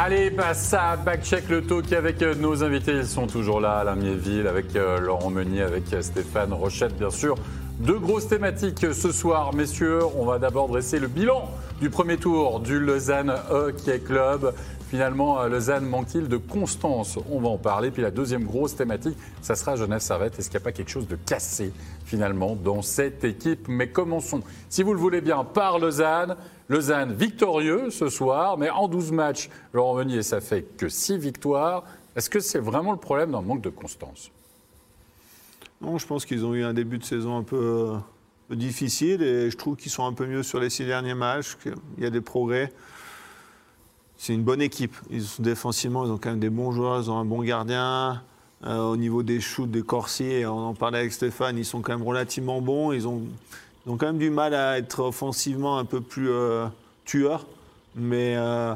Allez, passe à Backcheck le talk avec euh, nos invités. Ils sont toujours là, Alain Miéville, avec euh, Laurent Meunier, avec euh, Stéphane Rochette, bien sûr. Deux grosses thématiques ce soir, messieurs. On va d'abord dresser le bilan du premier tour du Lausanne Hockey Club. Finalement, euh, Lausanne manque-t-il de constance? On va en parler. Puis la deuxième grosse thématique, ça sera Genève Servette. Est-ce qu'il n'y a pas quelque chose de cassé finalement dans cette équipe? Mais commençons, si vous le voulez bien, par Lausanne. Lausanne victorieux ce soir, mais en 12 matchs, Laurent Meunier, ça fait que 6 victoires. Est-ce que c'est vraiment le problème le manque de constance? Non, je pense qu'ils ont eu un début de saison un peu, difficile et je trouve qu'ils sont un peu mieux sur les six derniers matchs. Il y a des progrès. C'est une bonne équipe. Ils sont défensivement, ils ont quand même des bons joueurs, ils ont un bon gardien. Euh, au niveau des shoots, des corsiers, on en parlait avec Stéphane, ils sont quand même relativement bons. Ils ont, ont quand même du mal à être offensivement un peu plus euh, tueurs, mais euh,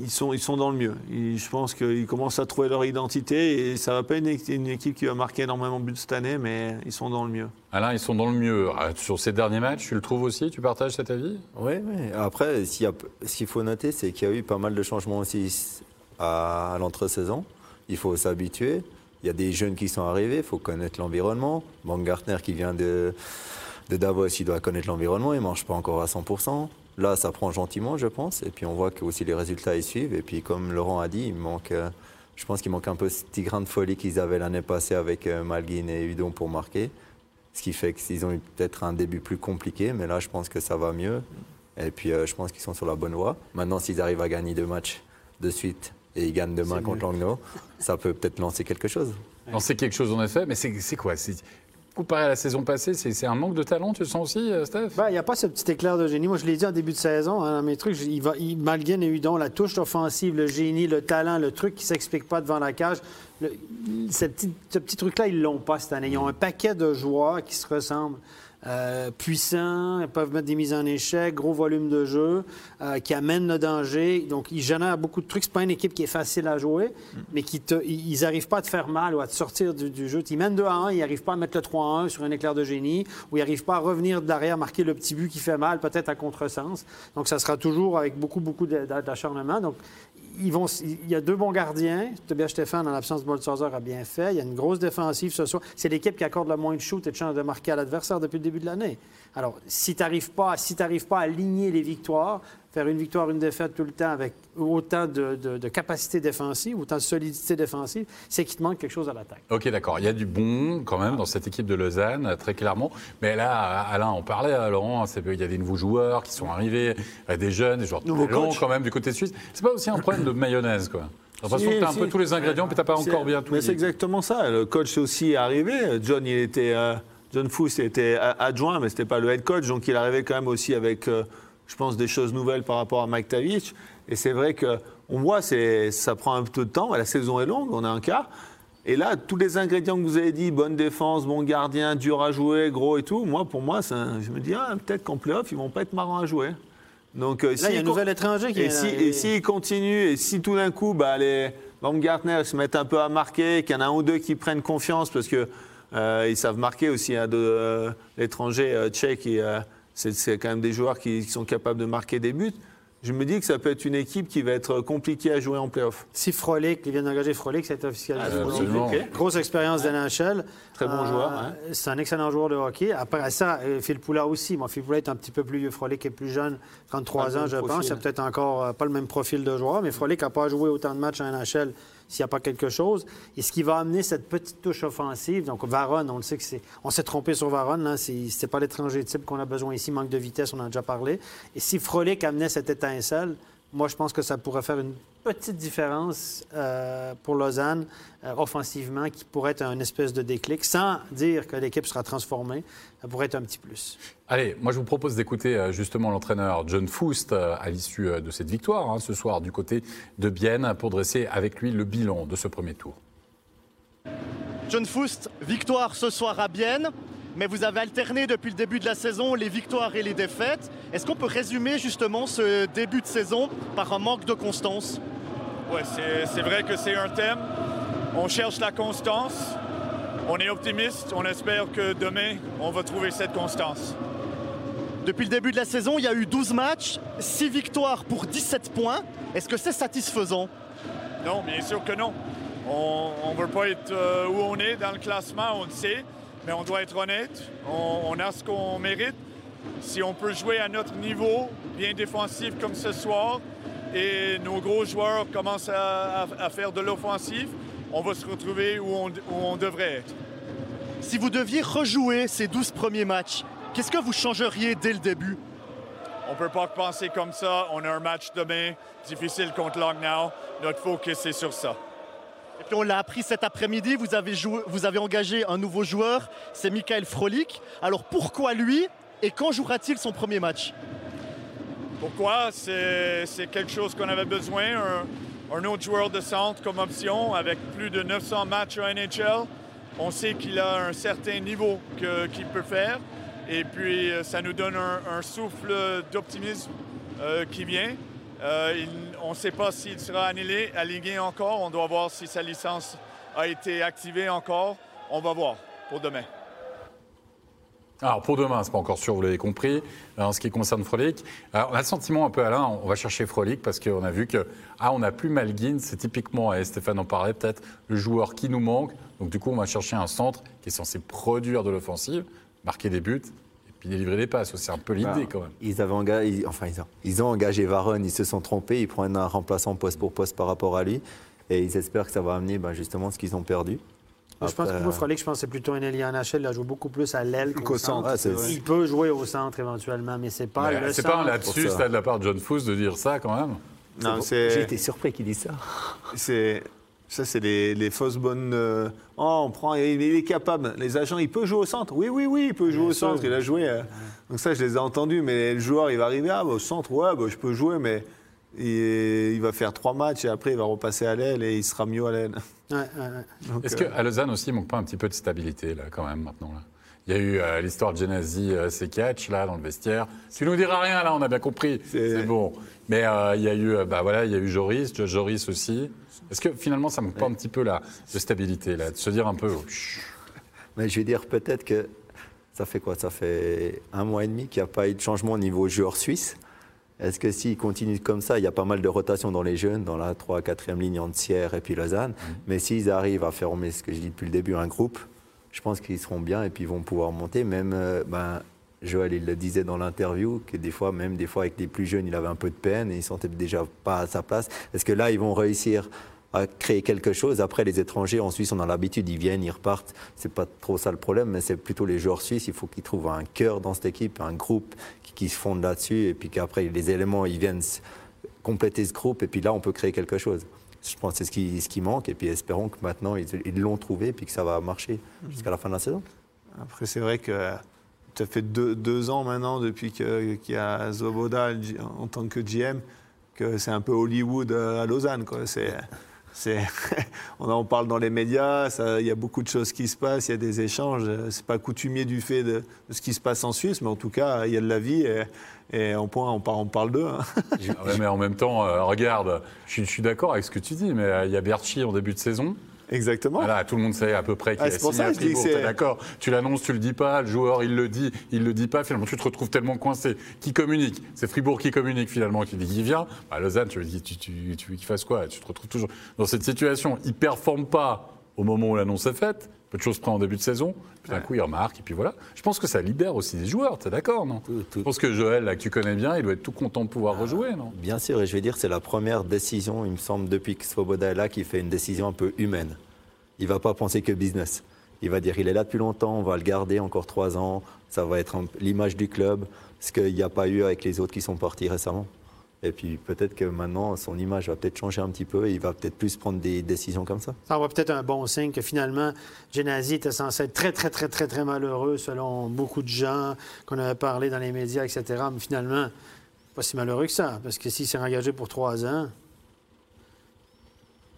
ils, sont, ils sont dans le mieux. Ils- je pense qu'ils commencent à trouver leur identité et ça va pas être une, équ- une équipe qui va marquer énormément de buts cette année, mais ils sont dans le mieux. Alain, ils sont dans le mieux. Ah, Sur ces derniers matchs, tu le trouves aussi? Tu partages cet avis? Oui, oui. Après, s'il y a- ce qu'il faut noter, c'est qu'il y a eu pas mal de changements aussi à, à l'entre-saison. Il faut s'habituer. Il y a des jeunes qui sont arrivés, il faut connaître l'environnement. Baumgartner qui vient de, de Davos, il doit connaître l'environnement, il ne marche pas encore à 100%. Là, ça prend gentiment, je pense. Et puis on voit que aussi les résultats ils suivent. Et puis comme Laurent a dit, il manque, euh, je pense qu'il manque un peu ce petit grain de folie qu'ils avaient l'année passée avec euh, Malguin et Udon pour marquer. Ce qui fait qu'ils ont eu peut-être un début plus compliqué, mais là, je pense que ça va mieux. Et puis, euh, je pense qu'ils sont sur la bonne voie. Maintenant, s'ils arrivent à gagner deux matchs de suite et ils gagnent demain contre Langnau, ça peut peut-être lancer quelque chose. C'est quelque chose en effet, mais c'est c'est quoi? C'est- Comparé à la saison passée, c'est un manque de talent, tu le sens aussi, euh, Steph? Ben, Il n'y a pas ce petit éclair de génie. Moi, je l'ai dit en début de saison, hein, mes trucs, il va, il, Malguin et Hudon, la touche offensive, le génie, le talent, le truc qui ne s'explique pas devant la cage. ce petit, petit truc-là, ils l'ont pas cette année. Ils ont un paquet de joueurs qui se ressemblent. Euh, puissants, peuvent mettre des mises en échec, gros volume de jeu, euh, qui amènent le danger. Donc, ils génèrent beaucoup de trucs. C'est pas une équipe qui est facile à jouer, mais qui ils n'arrivent pas à te faire mal ou à te sortir du, jeu. Ils mènent 2 à 1, ils n'arrivent pas à mettre le 3 à 1 sur un éclair de génie, ou ils n'arrivent pas à revenir de l'arrière, marquer le petit but qui fait mal, peut-être à contresens. Donc, ça sera toujours avec beaucoup, beaucoup d'acharnement. Donc, il y a deux bons gardiens. Tobias Stéphane, en l'absence de Boltzhauser, a bien fait. Il y a une grosse défensive ce soir. C'est l'équipe qui accorde le moins de shoot et de chances de marquer à l'adversaire depuis le début de l'année. Alors, si tu n'arrives pas, si pas à aligner les victoires, faire une victoire, une défaite tout le temps avec autant de, de- de capacité défensive, autant de solidité défensive, c'est qu'il te manque quelque chose à l'attaque. Ok, d'accord. Il y a du bon quand même dans cette équipe de Lausanne, euh, très clairement. Mais là, Alain, on parlait, euh, Laurent, c'est- il y a des nouveaux joueurs qui sont arrivés, euh, des jeunes, des joueurs Nouveau coach. quand même du côté suisse. C'est pas aussi un problème de mayonnaise, quoi l'impression Si, que tu as un si. peu tous les ingrédients, puis tu pas encore bien tout Mais c'est exactement ça. Le coach est aussi arrivé. John, il était, euh, John Fuss était a- adjoint, mais c'était pas le head coach. Donc il arrivait quand même aussi avec, euh, je pense, des choses nouvelles par rapport à Mike Tavich. Et c'est vrai que on voit, ça prend un peu de temps. La saison est longue, on a un quart. Et là, tous les ingrédients que vous avez dit, bonne défense, bon gardien, dur à jouer, gros et tout, moi, pour moi, un- je me dis, ah, peut-être qu'en playoff, ils vont pas être marrants à jouer. Donc, euh, Là, il y a un nouvel étranger qui et vient si, et s'ils continuent, et si tout d'un coup, bah, les Baumgartner se mettent un peu à marquer, qu'il y en a un ou deux qui prennent confiance, parce que euh, ils savent marquer aussi, hein, de, euh, l'étranger euh, tchèque, et, c'est, c'est quand même des joueurs qui, qui sont capables de marquer des buts. Je me dis que ça peut être une équipe qui va être compliquée à jouer en playoff. Si Frolic, ils viennent d'engager Frolic, c'est officialisé. Euh, absolument. Ok. Grosse expérience d'NHL. Très bon Euh, joueur, hein. C'est un excellent joueur de hockey. Après ça, euh, Phil Poula aussi. Moi, Phil Poula est un petit peu plus vieux. Frolic est plus jeune, 33 Pas le ans, je pense. profil. Il a peut-être encore euh, pas le même profil de joueur, mais Frolic n'a pas joué autant de matchs en NHL s'il n'y a pas quelque chose. Et ce qui va amener cette petite touche offensive, donc Varon, on le sait que c'est. On s'est trompé sur Varon, là. C'est pas l'étranger type qu'on a besoin ici, manque de vitesse, on en a déjà parlé. Et si Frolic amenait cette étincelle, moi, je pense que ça pourrait faire une petite différence euh, pour Lausanne euh, offensivement qui pourrait être un espèce de déclic, sans dire que l'équipe sera transformée. Ça pourrait être un petit plus. Allez, moi je vous propose d'écouter euh, justement l'entraîneur John Foust euh, à l'issue euh, de cette victoire hein, ce soir du côté de Bienne pour dresser avec lui le bilan de ce premier tour. John Foust, victoire ce soir à Bienne, mais vous avez alterné depuis le début de la saison les victoires et les défaites. Est-ce qu'on peut résumer justement ce début de saison par un manque de constance? Ouais, c'est c'est vrai que c'est un thème. On cherche la constance. On est optimiste. On espère que demain, on va trouver cette constance. Depuis le début de la saison, il y a eu 12 matchs, 6 victoires pour 17 points. Est-ce que c'est satisfaisant? Non, bien sûr que non. On ne veut pas être euh, où on est dans le classement, on le sait, mais on doit être honnête. On, on a ce qu'on mérite. Si on peut jouer à notre niveau, bien défensif comme ce soir, et nos gros joueurs commencent à, à- à faire de l'offensive, on va se retrouver où on, où on devrait être. Si vous deviez rejouer ces 12 premiers matchs, qu'est-ce que vous changeriez dès le début? On ne peut pas penser comme ça. On a un match demain difficile contre Lucknow. Notre focus est sur ça. Et puis on l'a appris cet après-midi, vous avez, engagé un nouveau joueur, c'est Michael Frolik. Alors pourquoi lui et quand jouera-t-il son premier match? Pourquoi? C'est quelque chose qu'on avait besoin. Un, autre joueur de centre comme option avec plus de 900 matchs en NHL. On sait qu'il a un certain niveau qu'il peut faire. Et puis, euh, ça nous donne un, un souffle d'optimisme euh, qui vient. Euh, on ne sait pas s'il sera annulé, aligné encore. On doit voir si sa licence a été activée encore. On va voir pour demain. Alors pour demain, c'est pas encore sûr, vous l'avez compris. En ce qui concerne Frolic, on a le sentiment un peu Alain, on va chercher Frolic parce qu'on a vu que ah on n'a plus Malguin, c'est typiquement, et Stéphane en parlait peut-être, le joueur qui nous manque. Donc du coup, on va chercher un centre qui est censé produire de l'offensive, marquer des buts puis délivrer des passes. C'est un peu l'idée Bah, quand même. Ils avaient engagé, ils- enfin ils ont, ils ont engagé Varone, ils se sont trompés, ils prennent un remplaçant poste pour poste par rapport à lui, et ils espèrent que ça va amener ben, justement ce qu'ils ont perdu. Je pense que moi, Frolic, je pense que c'est plutôt un allié en NHL. Il a joué beaucoup plus à l'aile qu'au centre. Il peut jouer au centre éventuellement, mais c'est pas Mais le C'est centre. pas un lapsus pour ça. là, de la part de John Foos de dire ça quand même. Non, J'ai c'est. été surpris qu'ils disent ça. C'est ça, c'est les, les fausses bonnes. euh, oh, on prend, il, il est capable. Les agents, il peut jouer au centre. Oui, oui, oui, il peut jouer au sûr. centre. Il a joué. euh, Donc ça, je les ai entendus. Mais le joueur, il va arriver ah, bah, au centre. Ouais, bah, je peux jouer, mais il, il va faire trois matchs et après, il va repasser à l'aile et il sera mieux à l'aile. Ouais, ouais, ouais. Donc, Est-ce euh, qu'à Lausanne aussi, il manque pas un petit peu de stabilité là quand même maintenant là? Il y a eu euh, l'histoire de Genasi euh, Sekic, là, dans le vestiaire. Tu nous diras rien, là, on a bien compris. C'est- bon. Mais euh, il y a eu, euh, bah, voilà, il y a eu Joris, Joris aussi. Est-ce que finalement, ça manque pas un petit peu là, de stabilité, là, de se dire un peu. oh, Mais je vais dire peut-être que ça fait quoi? Ça fait un mois et demi qu'il n'y a pas eu de changement au niveau joueur suisse. Est-ce que s'ils continuent comme ça, il y a pas mal de rotation dans les jeunes, dans la 3 4e ligne entre Sierre et puis Lausanne. Mais s'ils arrivent à faire, mais ce que je dis depuis le début, un groupe, je pense qu'ils seront bien et puis ils vont pouvoir monter. Même euh, ben, Joël, il le disait dans l'interview, que des fois, même des fois avec les plus jeunes, il avait un peu de peine et il sentait déjà pas à sa place. Est-ce que là, ils vont réussir à créer quelque chose? Après, les étrangers en Suisse, on a l'habitude, ils viennent, ils repartent. C'est pas trop ça le problème, mais c'est plutôt les joueurs suisses. Il faut qu'ils trouvent un cœur dans cette équipe, un groupe qui, qui se fonde là-dessus et puis qu'après, les éléments, ils viennent compléter ce groupe et puis là, on peut créer quelque chose. Je pense que c'est ce qui, ce qui manque et puis espérons que maintenant, ils l'ont trouvé et puis que ça va marcher jusqu'à la fin de la saison. Après, c'est vrai que ça fait deux, deux ans maintenant depuis qu'il y a Zoboda en tant que GM que c'est un peu Hollywood euh, à Lausanne. Quoi. on en parle dans les médias, il y a beaucoup de choses qui se passent, il y a des échanges. C'est pas coutumier du fait de, ce qui se passe en Suisse, mais en tout cas, il y a de la vie et, et on, on, parle, d'eux. hein. Mais en même temps, euh, regarde, je suis, je suis d'accord avec ce que tu dis, mais euh, il y a Berchi en début de saison. Exactement. Voilà, tout le monde sait à peu près qu'il Ah, a c'est pour ça à que je dis t'es d'accord Tu l'annonces, tu le dis pas, le joueur il le dit, il le dit pas, finalement tu te retrouves tellement coincé. Qui communique? C'est Fribourg qui communique finalement, qui dit qu'il vient. Bah, Lausanne, tu veux, tu, tu, tu, qu'il fasse quoi? Tu te retrouves toujours dans cette situation. Il performe pas au moment où l'annonce est faite, peu de choses près en début de saison, puis d'un coup il remarque, et puis voilà. Je pense que ça libère aussi des joueurs, t'es d'accord, non? Tout- tout- Je pense que Joël, là, que tu connais bien, il doit être tout content de pouvoir rejouer, non? Bien sûr, et je vais dire, c'est la première décision, il me semble, depuis que Svoboda est là, qui fait une décision un peu humaine. Il va pas penser que business. Il va dire, il est là depuis longtemps, on va le garder encore trois ans, ça va être l'image du club, ce qu'il n'y a pas eu avec les autres qui sont partis récemment. Et puis peut-être que maintenant, son image va peut-être changer un petit peu et il va peut-être plus prendre des décisions comme ça. Ça envoie peut-être un bon signe que finalement, Genasi était censé être très, très, très, très, très malheureux selon beaucoup de gens qu'on avait parlé dans les médias, etc. Mais finalement, pas si malheureux que ça, parce que s'il s'est engagé pour trois ans,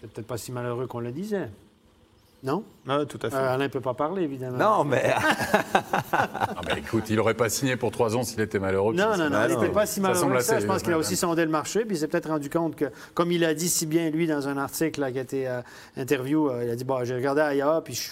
c'est peut-être pas si malheureux qu'on le disait. Non? Ah, tout à fait. Euh, Alain ne peut pas parler, évidemment. Non, mais écoute, il aurait pas signé pour trois ans s'il était malheureux. Non, non, non, il n'était pas si malheureux que ça. Je pense qu'il a aussi sondé le marché, puis il s'est peut-être rendu compte que, comme il a dit si bien, lui, dans un article là, qui a été euh, interview, euh, il a dit, bon, j'ai regardé ailleurs, puis je,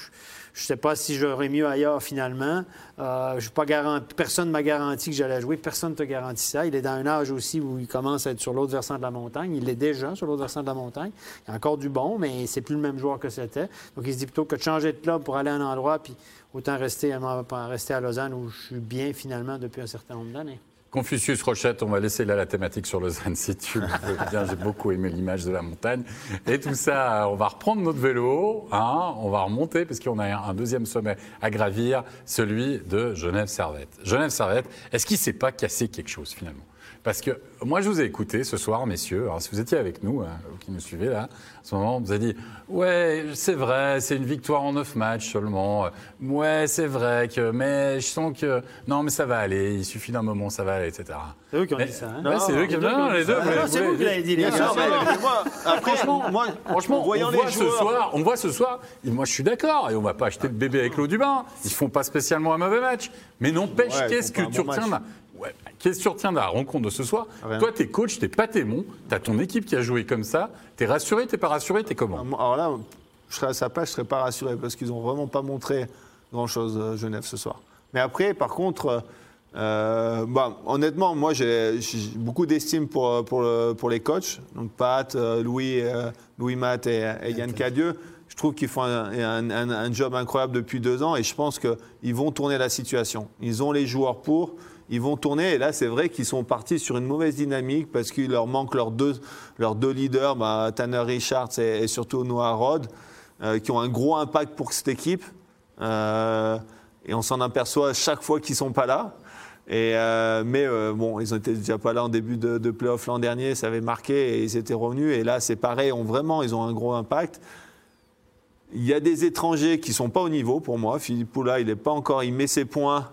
Je ne sais pas si j'aurais mieux ailleurs finalement. Euh, je pas garanti, personne ne m'a garanti que j'allais jouer. Personne ne te garantit ça. Il est dans un âge aussi où il commence à être sur l'autre versant de la montagne. Il est déjà sur l'autre versant de la montagne. Il y a encore du bon, mais c'est plus le même joueur que c'était. Donc il se dit plutôt que de changer de club pour aller à un endroit, puis autant rester, rester à Lausanne où je suis bien finalement depuis un certain nombre d'années. Confucius Rochette, on va laisser là la thématique sur Lausanne si tu veux bien. J'ai beaucoup aimé l'image de la montagne. Et tout ça, on va reprendre notre vélo, hein, on va remonter parce qu'on a un deuxième sommet à gravir, celui de Genève-Servette. Genève-Servette, est-ce qu'il ne s'est pas cassé quelque chose finalement? Parce que moi, je vous ai écouté ce soir, messieurs. Alors, si vous étiez avec nous, hein, qui nous suivez là, à ce moment, vous avez dit Ouais, c'est vrai, c'est une victoire en neuf matchs seulement. Ouais, c'est vrai, que, mais je sens que. Non, mais ça va aller, il suffit d'un moment, ça va aller, etc. C'est eux qui ont dit ça. Hein? c'est eux qui ont dit ça. les deux. c'est vous qui l'avez dit, les gars. Franchement, moi, franchement on, voit ce soir, on voit ce soir, moi je suis d'accord, et on va pas acheter le bébé avec l'eau du bain. Ils font pas spécialement un mauvais match. Mais n'empêche, qu'est-ce que tu retiens Qu'est-ce que tu retiens de la rencontre de ce soir Toi, tu es coach, tu pas témoin, tu as ton équipe qui a joué comme ça. Tu es rassuré, tu pas rassuré, tu es comment Alors là, je serais à sa place, je serais pas rassuré parce qu'ils n'ont vraiment pas montré grand-chose à euh, Genève ce soir. Mais après, par contre, euh, bah, honnêtement, moi j'ai beaucoup d'estime pour, pour, pour, les coachs, donc Pat, euh, Louis, Louis Matt et, Yann Cadieux. Je trouve qu'ils font un, un, job incroyable depuis deux ans et je pense qu'ils vont tourner la situation. Ils ont les joueurs pour ils vont tourner. Et là, c'est vrai qu'ils sont partis sur une mauvaise dynamique parce qu'il leur manque leurs deux, leurs deux leaders, bah, Tanner Richards et, surtout Noah Rod, euh, qui ont un gros impact pour cette équipe. Euh, et on s'en aperçoit chaque fois qu'ils ne sont pas là. Et euh, mais bon, ils n'étaient déjà pas là en début de, de playoff l'an dernier, ça avait marqué et ils étaient revenus. Et là, c'est pareil, ont vraiment, ils ont un gros impact. Il y a des étrangers qui ne sont pas au niveau pour moi. Philippe Poula, il n'est pas encore, il met ses points,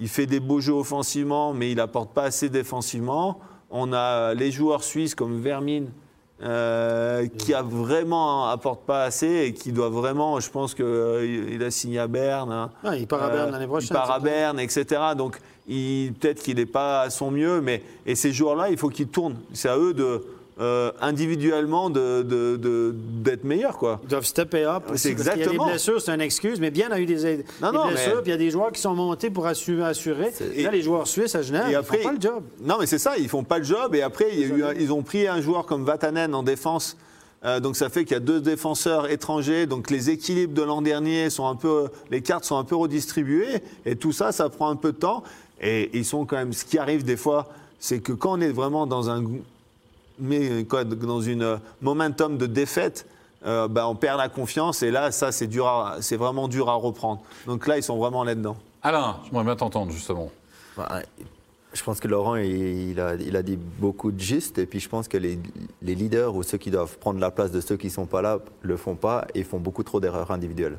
il fait des beaux jeux offensivement, mais il n'apporte pas assez défensivement. On a les joueurs suisses comme Vermine, euh, qui a vraiment apporte pas assez et qui doit vraiment, je pense qu'il euh, a signé à Berne. Hein. Ah, il part à Berne l'année prochaine. Il part à Berne, etc. Donc peut-être qu'il n'est pas à son mieux, mais et ces joueurs-là, il faut qu'ils tournent. C'est à eux de euh, individuellement d'être de, de, meilleurs. Quoi. Ils doivent stepper up. C'est exactement. Il y a des blessures, c'est une excuse, mais bien a eu des, des blessures, puis il y a des joueurs qui sont montés pour assurer. assurer. Là, les joueurs suisses à Genève, ils font pas le job. Non, mais c'est ça, ils font pas le job. Et après, il y a eu, ils ont pris un joueur comme Vatanen en défense. Euh, donc ça fait qu'il y a deux défenseurs étrangers, donc les équilibres de l'an dernier sont un peu, les cartes sont un peu redistribuées, et tout ça, ça prend un peu de temps. Et ils sont quand même, ce qui arrive des fois, c'est que quand on est vraiment dans un mais quoi, dans une euh, momentum de défaite, euh, bah, on perd la confiance et là, ça, c'est, dur c'est vraiment dur à reprendre. Donc là, ils sont vraiment là-dedans. Alain, j'aimerais bien t'entendre justement. Bah, je pense que Laurent, il, a, il, a, dit beaucoup de juste et puis je pense que les, les, leaders ou ceux qui doivent prendre la place de ceux qui ne sont pas là le font pas et font beaucoup trop d'erreurs individuelles.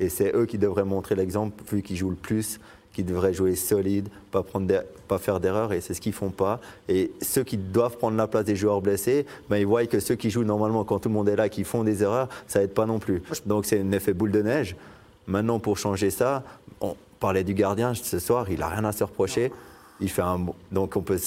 Et c'est eux qui devraient montrer l'exemple, vu qu'ils jouent le plus, qui devraient jouer solide, pas, prendre pas faire d'erreurs, et c'est ce qu'ils font pas. Et ceux qui doivent prendre la place des joueurs blessés, ben, ils voient que ceux qui jouent normalement quand tout le monde est là, qui font des erreurs, ça aide pas non plus. Donc c'est un effet boule de neige. Maintenant, pour changer ça, on parlait du gardien ce soir, il a rien à se reprocher. Il fait un donc on peut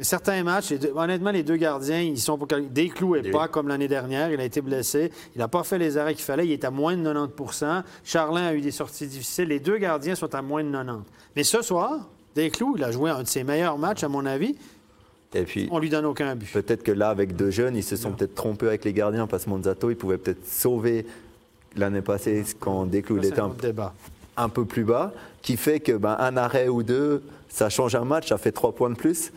Certains matchs, honnêtement, les deux gardiens, ils sont pour Desclous n'est pas comme l'année dernière. Il a été blessé. Il n'a pas fait les arrêts qu'il fallait. Il est à moins de 90% Charlin a eu des sorties difficiles. Les deux gardiens sont à moins de 90% Mais ce soir, Desclous, il a joué un de ses meilleurs matchs, à mon avis. Et puis, on lui donne aucun but. Peut-être que là, avec deux jeunes, ils se sont peut-être trompés avec les gardiens parce que Monzato, il pouvait peut-être sauver l'année passée quand Desclous était un, un, peu plus bas, qui fait que ben, un arrêt ou deux, ça change un match, ça fait trois points de plus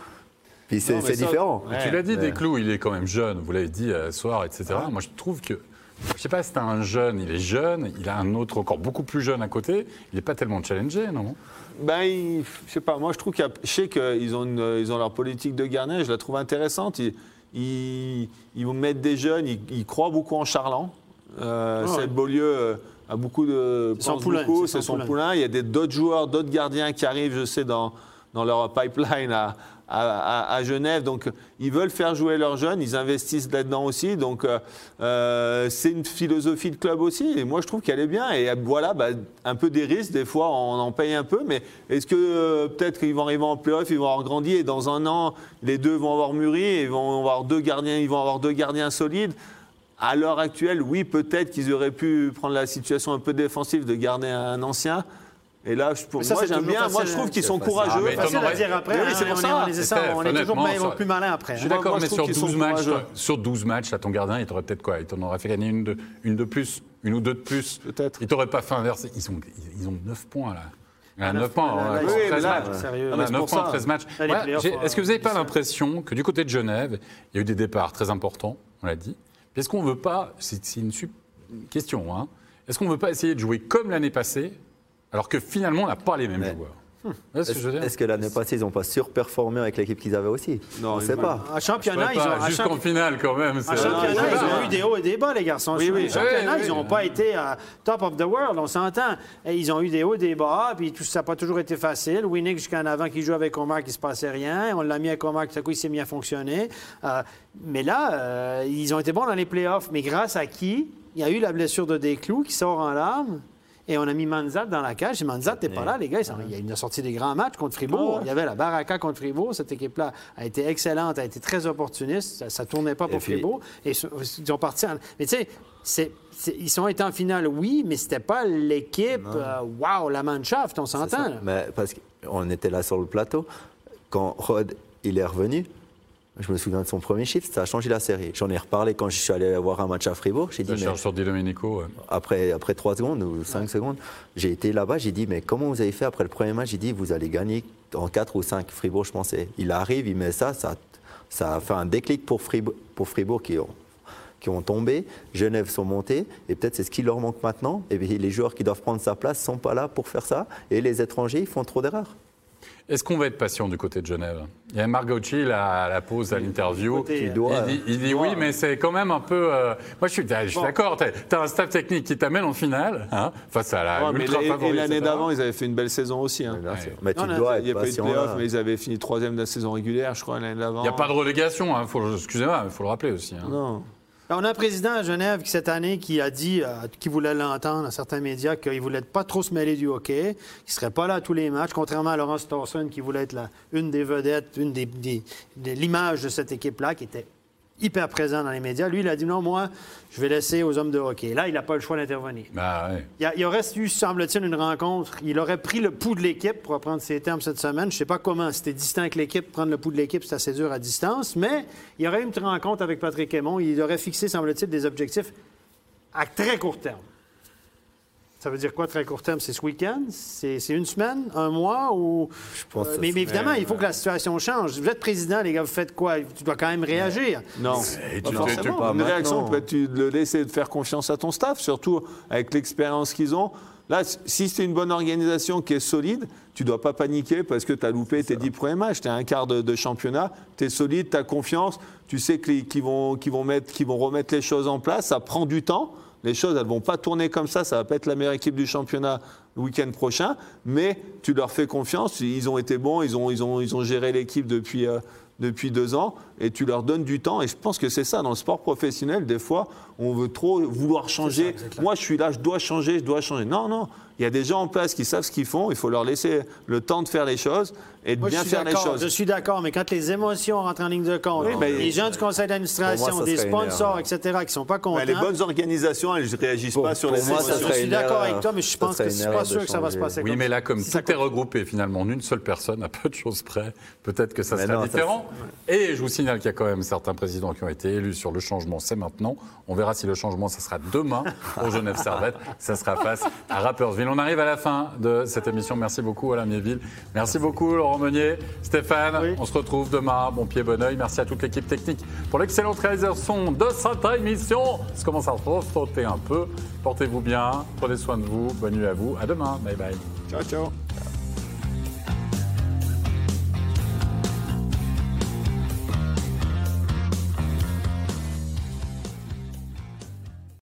c'est différent. tu l'as dit, des Desclous, il est quand même jeune, vous l'avez dit ce soir, etc. Moi, je trouve que. Je ne sais pas si c'est un jeune, il est jeune, il a un autre encore beaucoup plus jeune à côté, il n'est pas tellement challengé, non? Ben, je sais pas, moi je trouve qu'il je sais qu'ils ont, ils ont leur politique de gardien, je la trouve intéressante. Ils, ils, vont mettre des jeunes, ils, croient beaucoup en Charlant. Euh, ah Beaulieu euh, a beaucoup de. C'est son poulain. C'est son, poulain. Il y a d'autres joueurs, d'autres gardiens qui arrivent, je sais, dans, dans leur pipeline à, à, Genève. Donc, ils veulent faire jouer leurs jeunes, ils investissent là-dedans aussi. Donc, euh, euh, c'est une philosophie de club aussi. Et moi, je trouve qu'elle est bien. Et voilà, bah, un peu des risques. Des fois, on en paye un peu. Mais est-ce que euh, peut-être qu'ils vont arriver en playoff, ils vont avoir grandi et dans un an, les deux vont avoir mûri, et vont avoir deux gardiens, ils vont avoir deux gardiens solides? À l'heure actuelle, oui, peut-être qu'ils auraient pu prendre la situation un peu défensive de garder un ancien. Et là, je- pour ça, moi, j'aime bien. Moi, je trouve hein. qu'ils sont. Ah, courageux. mais Facile Tom à dire après. Oui, hein, c'est pour on est- ça. on est- ça, on est toujours plus malin après. Je hein. suis Moi- d'accord, mais sur qu'ils sont 12 matchs, courageux. sur 12 matchs, à ton gardien, il t'aurait peut-être quoi? Il t'en aurait fait gagner une de, une de plus, une ou deux de plus. Peut-être. Il t'aurait pas fait inverser. Ils ont, ils ont 9 points là. Il y a Ah, 9 neuf points là, là, sont 13 très matchs. Sérieux. On mais a c'est 9 pour points en ça. 13 matchs. Là, euh, Est-ce que vous n'avez pas c'est- l'impression que du côté de Genève, il y a eu des départs très importants, on l'a dit. Est-ce qu'on ne veut pas, c'est une question, hein, est-ce qu'on ne veut pas essayer de jouer comme l'année passée, alors que finalement on n'a pas les mêmes Mais- joueurs que Est-ce que l'année passée, ils n'ont pas surperformé avec l'équipe qu'ils avaient aussi? Non, On ne sait pas. En championnat, ils ont. sais pas, en Jusqu'en finale quand même. Championnat, sais ils ont eu des hauts et des bas, les garçons. Oui, oui. En championnat, Oui, ils n'ont oui. pas été à top of the world, on s'entend. Et Ils ont eu des hauts et des bas, puis tout ça n'a pas toujours été facile. Winnick, jusqu'en avant, qui joue avec Omar, qui ne se passait rien. On l'a mis avec Omar, tout à coup, il s'est mis à fonctionner. Euh, mais là, euh, ils ont été bons dans les playoffs. Mais grâce à qui? Il y a eu la blessure de Desclous qui sort en larmes. Et on a mis Manzat dans la cage. Et Manzat n'était pas là, les gars. Il a sorti des grands matchs contre Fribourg. Il y avait la Baraka contre Fribourg. Cette équipe-là a été excellente, a été très opportuniste. Ça ne tournait pas pour puis- Fribourg. Et ils sont partis en... Mais tu sais, ils sont été en finale, oui, mais c'était pas l'équipe, euh, wow, la Mannschaft, on s'entend. Mais parce qu'on était là sur le plateau. Quand Rod il est revenu, je me souviens de son premier chiffre, ça a changé la série. J'en ai reparlé quand je suis allé voir un match à Fribourg. J'ai dit, mais sur Di Domenico. ouais. après, après 3 secondes ou 5 secondes, j'ai été là-bas, j'ai dit, mais comment vous avez fait après le premier match? J'ai dit, vous allez gagner en 4 ou 5. Fribourg, je pensais. Il arrive, il met ça, ça, ça a fait un déclic pour Fribourg, pour Fribourg qui ont, qui ont tombé. Genève sont montés, et peut-être c'est ce qui leur manque maintenant. Et puis les joueurs qui doivent prendre sa place ne sont pas là pour faire ça, et les étrangers, ils font trop d'erreurs. Est-ce qu'on va être patient du côté de Genève? Il y a Margocci là, à la pause à l'interview. Il dit, il dit oui, mais c'est quand même un peu. euh, Moi, je suis, je suis Bon. d'accord. Tu as, un staff technique qui t'amène en finale, hein, face à la Ouais, mais ultra les- favori, et l'année d'avant, ils avaient fait une belle saison aussi. hein. Ouais. Mais tu Non, dois Il n'y a pas eu de playoff, mais ils avaient fini troisième de la saison régulière, je crois, l'année d'avant. Il n'y a pas de relégation, hein, excusez-moi, il faut le rappeler aussi. hein. Non. On a un président à Genève qui, cette année qui a dit, euh, qui voulait l'entendre à certains médias, qu'il ne voulait pas trop se mêler du hockey, qu'il ne serait pas là à tous les matchs, contrairement à Laurence Thorson qui voulait être la, une des vedettes, une des, des- de l'image de cette équipe-là, qui était hyper présent dans les médias. Lui, il a dit non, moi, je vais laisser aux hommes de hockey. Là, il n'a pas le choix d'intervenir. Bah. Il, il aurait eu, semble-t-il, une rencontre. Il aurait pris le pouls de l'équipe, pour reprendre ses termes cette semaine. Je ne sais pas comment. C'était distinct avec l'équipe. Prendre le pouls de l'équipe, c'est assez dur à distance. Mais il aurait eu une rencontre avec Patrick Aymon. Il aurait fixé, semble-t-il, des objectifs à très court terme. Ça veut dire quoi, très court terme? C'est ce week-end? C'est une semaine? Un mois? Ou... Je pense Euh, mais, évidemment, il faut que la situation change. Vous êtes président, les gars, vous faites quoi? Tu dois quand même réagir. Non. Et Pas tu- forcément. tu- pas Une réaction de le laisser de faire confiance à ton staff, surtout avec l'expérience qu'ils ont. Là, si c'est une bonne organisation qui est solide, tu ne dois pas paniquer parce que tu as loupé tes dix premiers matchs. Tu as un quart de, de championnat, tu es solide, tu as confiance, tu sais vont, vont, mettre- qu'ils vont remettre les choses en place. Ça prend du temps. Les choses, ne vont pas tourner comme ça. Ça ne va pas être la meilleure équipe du championnat le week-end prochain. Mais tu leur fais confiance. Ils ont été bons. Ils ont, ils ont, ils ont géré l'équipe depuis, euh, depuis deux ans. Et tu leur donnes du temps. Et je pense que c'est ça. Dans le sport professionnel, des fois, on veut trop vouloir changer. Moi, je suis là, je dois changer, je dois changer. Non, non. Il y a des gens en place qui savent ce qu'ils font. Il faut leur laisser le temps de faire les choses et de Moi, je bien suis faire les choses. Je suis d'accord, mais quand les émotions rentrent en ligne de compte, Oui, mais- les gens du conseil d'administration, des sponsors, etc., qui ne sont pas contents. Mais les bonnes organisations, elles ne réagissent Pour- pas sur les moi, ça émotions. je suis d'accord avec toi, mais je pense que une c'est pas erreur sûr que ça va se passer Oui, comme mais là, comme Si tout est regroupé finalement en une seule personne, à peu de choses près, peut-être que ça Mais sera non, ça, différent. Et je vous signale qu'il y a quand même certains présidents qui ont été élus sur le changement, c'est maintenant. On verra si le changement, ça sera demain pour Genève Servette. Ça sera face à Rappersville. On arrive à la fin de cette émission. Merci beaucoup, Alain Mieville. Merci beaucoup, Laurent Meunier. Stéphane, Oui. on se retrouve demain. Bon pied, bon oeil. Merci à toute l'équipe technique pour l'excellente réalisation de cette émission. Ça commence à se sauter un peu. Portez-vous bien. Prenez soin de vous. Bonne nuit à vous. À demain. Bye bye. Ciao, ciao.